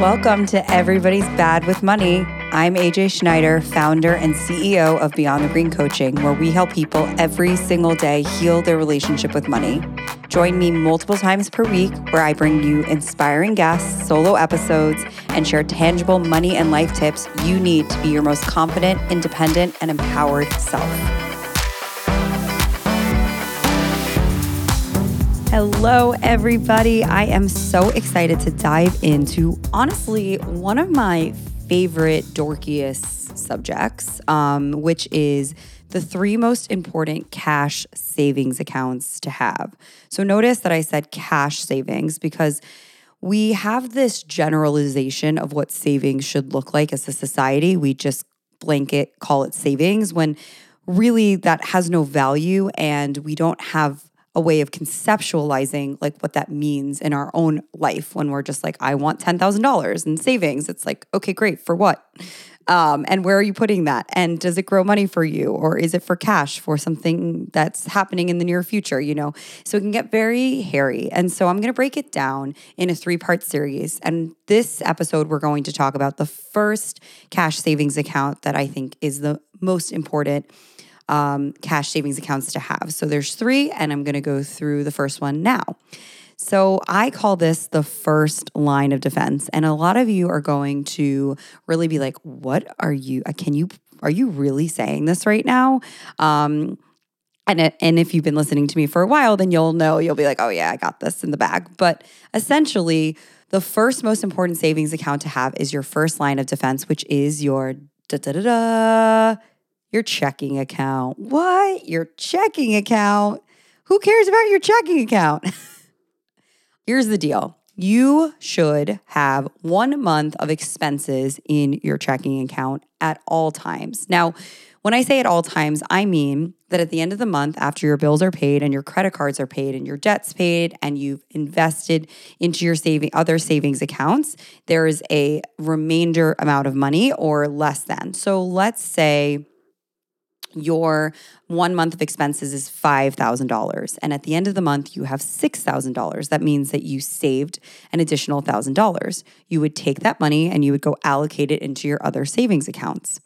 Welcome to Everybody's Bad with Money. I'm AJ Schneider, founder and CEO of Beyond the Green Coaching, where we help people every single day heal their relationship with money. Join me multiple times per week, where I bring you inspiring guests, solo episodes, and share tangible money and life tips you need to be your most confident, independent, and empowered self. Hello, everybody. I am so excited to dive into honestly one of my favorite, dorkiest subjects, um, which is the three most important cash savings accounts to have. So, notice that I said cash savings because we have this generalization of what savings should look like as a society. We just blanket call it savings when really that has no value and we don't have a way of conceptualizing like what that means in our own life when we're just like i want $10000 in savings. It's like okay great. For what? Um, and where are you putting that? And does it grow money for you or is it for cash for something that's happening in the near future you know? So it can get very hairy. And so i'm going to break it down in a three part series. And this episode we're going to talk about the first cash savings account that i think is the most important um, cash savings accounts to have. So there's three, and I'm going to go through the first one now. So I call this the first line of defense. And a lot of you are going to really be like, what are you, uh, can you, are you really saying this right now? Um, and, it, and if you've been listening to me for a while, then you'll know, you'll be like, oh yeah, I got this in the bag. But essentially, the first most important savings account to have is your first line of defense, which is your da da da da your checking account. What? Your checking account? Who cares about your checking account? Here's the deal you should have one month of expenses in your checking account at all times. Now, when I say at all times, I mean that at the end of the month, after your bills are paid and your credit cards are paid and your debt's paid and you've invested into your saving other savings accounts, there is a remainder amount of money or less than. So let's say your one month of expenses is $5,000. And at the end of the month, you have $6,000. That means that you saved an additional $1,000. You would take that money and you would go allocate it into your other savings accounts.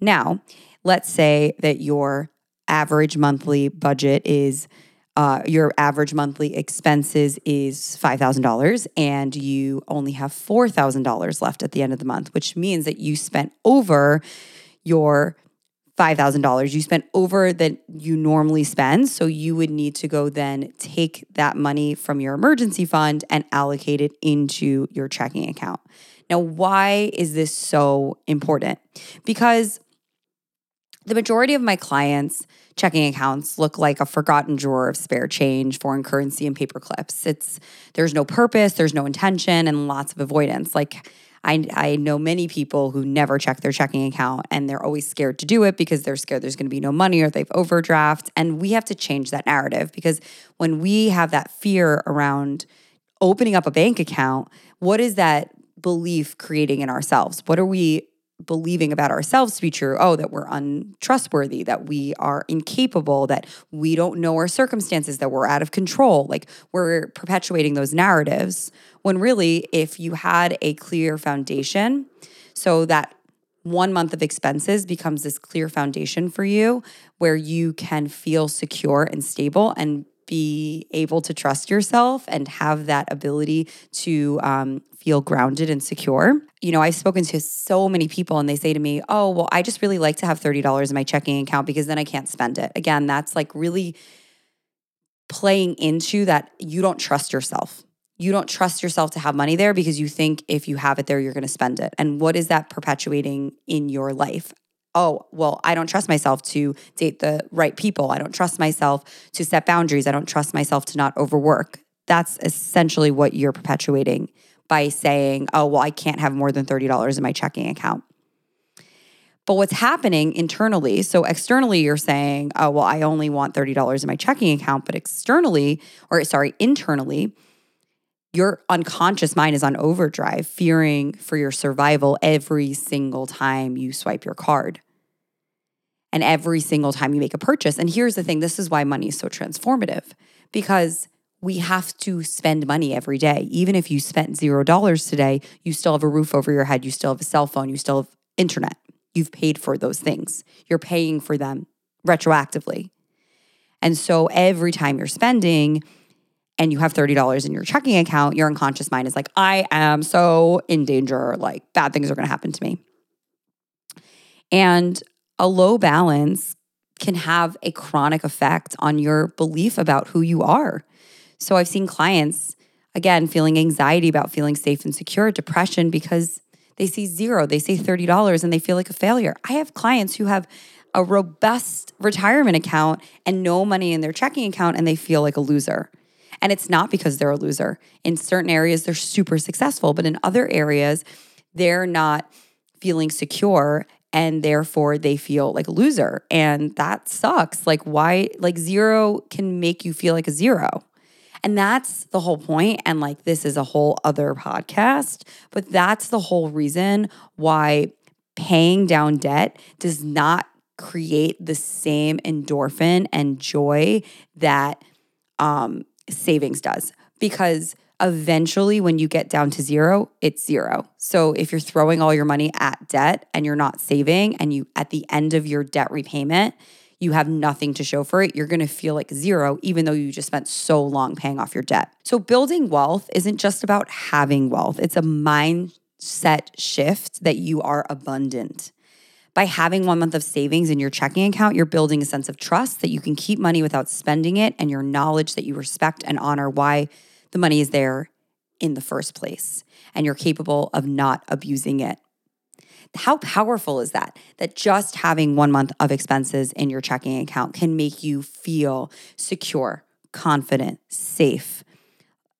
Now, let's say that your average monthly budget is uh, your average monthly expenses is $5,000 and you only have $4,000 left at the end of the month, which means that you spent over your $5,000. You spent over than you normally spend. So you would need to go then take that money from your emergency fund and allocate it into your checking account. Now, why is this so important? Because the majority of my clients' checking accounts look like a forgotten drawer of spare change, foreign currency, and paper clips. It's there's no purpose, there's no intention, and lots of avoidance. Like I, I know many people who never check their checking account and they're always scared to do it because they're scared there's going to be no money or they've overdraft. And we have to change that narrative because when we have that fear around opening up a bank account, what is that belief creating in ourselves? What are we believing about ourselves to be true oh that we're untrustworthy that we are incapable that we don't know our circumstances that we're out of control. Like we're perpetuating those narratives when really if you had a clear foundation so that one month of expenses becomes this clear foundation for you where you can feel secure and stable and be able to trust yourself and have that ability to um, feel grounded and secure. You know, I've spoken to so many people and they say to me, Oh, well, I just really like to have $30 in my checking account because then I can't spend it. Again, that's like really playing into that you don't trust yourself. You don't trust yourself to have money there because you think if you have it there, you're going to spend it. And what is that perpetuating in your life? Oh, well, I don't trust myself to date the right people. I don't trust myself to set boundaries. I don't trust myself to not overwork. That's essentially what you're perpetuating by saying, oh, well, I can't have more than $30 in my checking account. But what's happening internally, so externally, you're saying, oh, well, I only want $30 in my checking account, but externally, or sorry, internally, your unconscious mind is on overdrive, fearing for your survival every single time you swipe your card and every single time you make a purchase. And here's the thing this is why money is so transformative because we have to spend money every day. Even if you spent zero dollars today, you still have a roof over your head, you still have a cell phone, you still have internet. You've paid for those things. You're paying for them retroactively. And so every time you're spending and you have $30 in your checking account, your unconscious mind is like, I am so in danger. Like bad things are going to happen to me. And a low balance can have a chronic effect on your belief about who you are. So I've seen clients, again, feeling anxiety about feeling safe and secure, depression because they see zero, they see $30 and they feel like a failure. I have clients who have a robust retirement account and no money in their checking account and they feel like a loser. And it's not because they're a loser. In certain areas, they're super successful, but in other areas, they're not feeling secure and therefore they feel like a loser. And that sucks. Like, why? Like, zero can make you feel like a zero. And that's the whole point. And like, this is a whole other podcast, but that's the whole reason why paying down debt does not create the same endorphin and joy that um, savings does. Because eventually, when you get down to zero, it's zero. So if you're throwing all your money at debt and you're not saving, and you at the end of your debt repayment, you have nothing to show for it, you're gonna feel like zero, even though you just spent so long paying off your debt. So, building wealth isn't just about having wealth, it's a mindset shift that you are abundant. By having one month of savings in your checking account, you're building a sense of trust that you can keep money without spending it, and your knowledge that you respect and honor why the money is there in the first place, and you're capable of not abusing it. How powerful is that? That just having one month of expenses in your checking account can make you feel secure, confident, safe,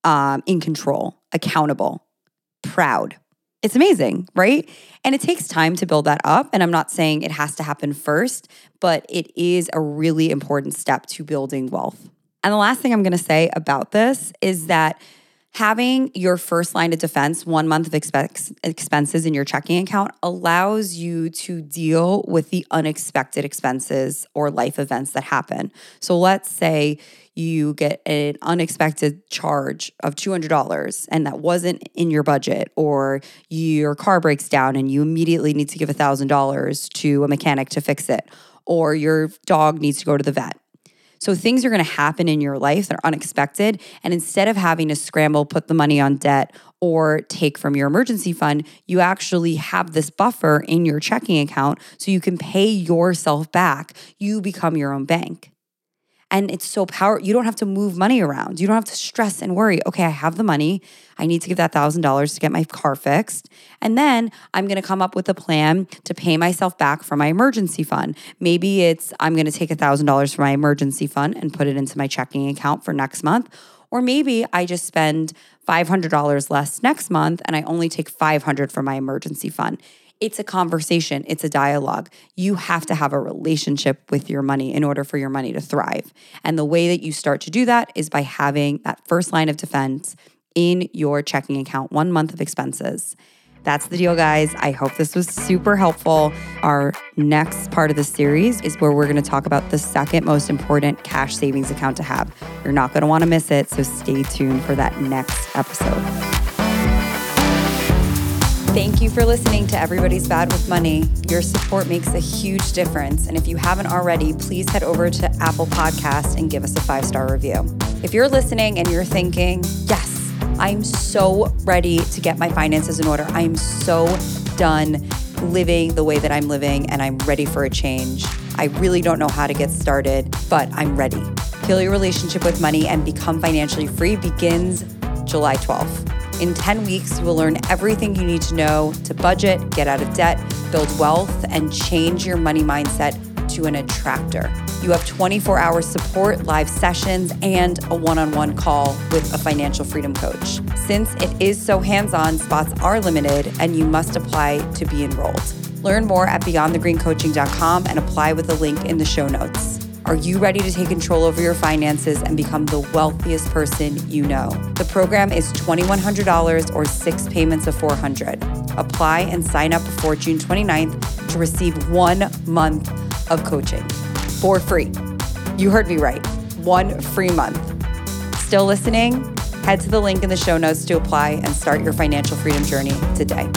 um, in control, accountable, proud. It's amazing, right? And it takes time to build that up. And I'm not saying it has to happen first, but it is a really important step to building wealth. And the last thing I'm gonna say about this is that having your first line of defense, one month of expense, expenses in your checking account, allows you to deal with the unexpected expenses or life events that happen. So let's say you get an unexpected charge of $200 and that wasn't in your budget, or your car breaks down and you immediately need to give $1,000 to a mechanic to fix it, or your dog needs to go to the vet so things are going to happen in your life that are unexpected. And instead of having to scramble, put the money on debt, or take from your emergency fund, you actually have this buffer in your checking account so you can pay yourself back. You become your own bank. And it's so power. You don't have to move money around. You don't have to stress and worry. Okay, I have the money. I need to give that thousand dollars to get my car fixed. And then I'm going to come up with a plan to pay myself back from my emergency fund. Maybe it's I'm going to take a thousand dollars from my emergency fund and put it into my checking account for next month. Or maybe I just spend $500 less next month and I only take 500 from my emergency fund. It's a conversation, it's a dialogue. You have to have a relationship with your money in order for your money to thrive. And the way that you start to do that is by having that first line of defense in your checking account, one month of expenses. That's the deal, guys. I hope this was super helpful. Our next part of the series is where we're going to talk about the second most important cash savings account to have. You're not going to want to miss it, so stay tuned for that next episode. Thank you for listening to Everybody's Bad with Money. Your support makes a huge difference. And if you haven't already, please head over to Apple Podcast and give us a five star review. If you're listening and you're thinking, yes, I'm so ready to get my finances in order, I'm so done living the way that I'm living and I'm ready for a change. I really don't know how to get started, but I'm ready. Heal your relationship with money and become financially free begins July 12th. In 10 weeks, you will learn everything you need to know to budget, get out of debt, build wealth, and change your money mindset to an attractor. You have 24 hour support, live sessions, and a one on one call with a financial freedom coach. Since it is so hands on, spots are limited and you must apply to be enrolled. Learn more at beyondthegreencoaching.com and apply with the link in the show notes. Are you ready to take control over your finances and become the wealthiest person you know? The program is $2,100 or six payments of 400. Apply and sign up before June 29th to receive one month of coaching for free. You heard me right. One free month. still listening, head to the link in the show notes to apply and start your financial freedom journey today.